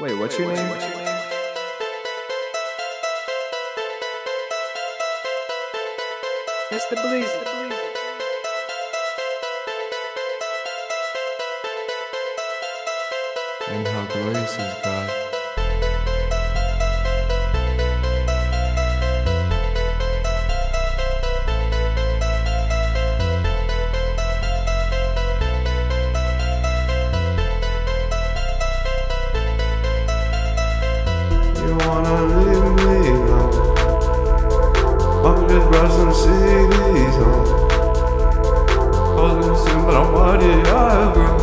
Wait, what's your name? Mr. your. And how glorious is God. wanna leave me alone. I'm just CDs on. Holding soon, but I'm bloody I've grown.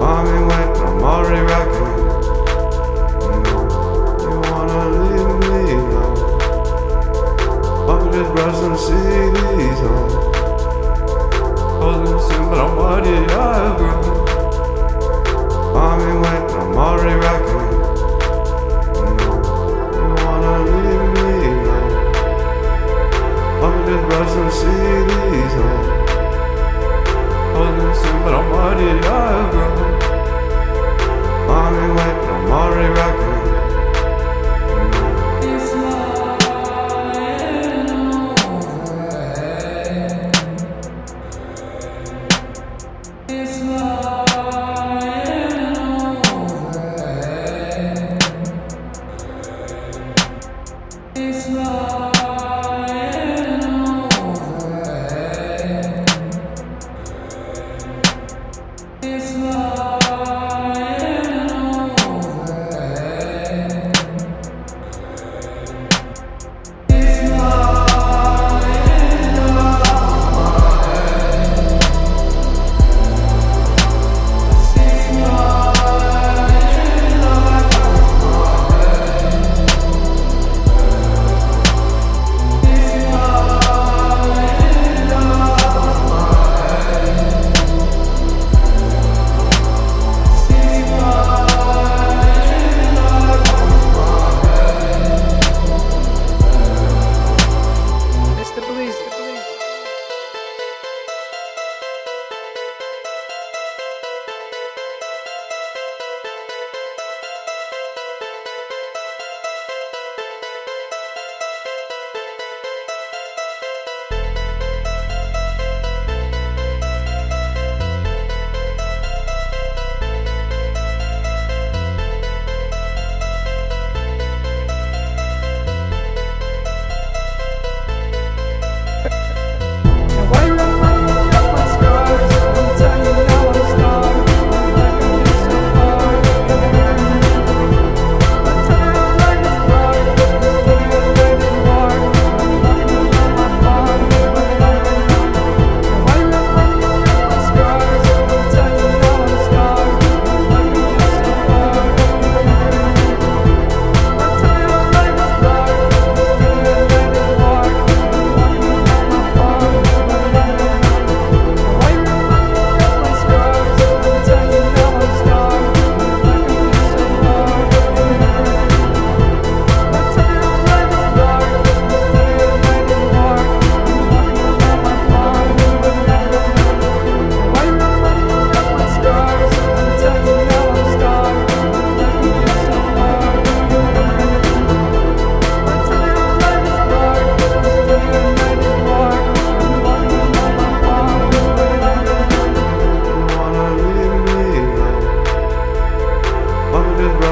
Mommy went, but I'm already rocking. You wanna leave me alone. CDs on. Holding soon, but I'm bloody I've grown. Mommy went, I'm already rocking. cities home. Holding soon, but I'm already grown. Mommy went, I'm already rocking. It's love.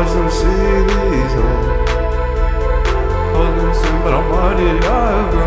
başım şiir Ölümsün bir amar yağdı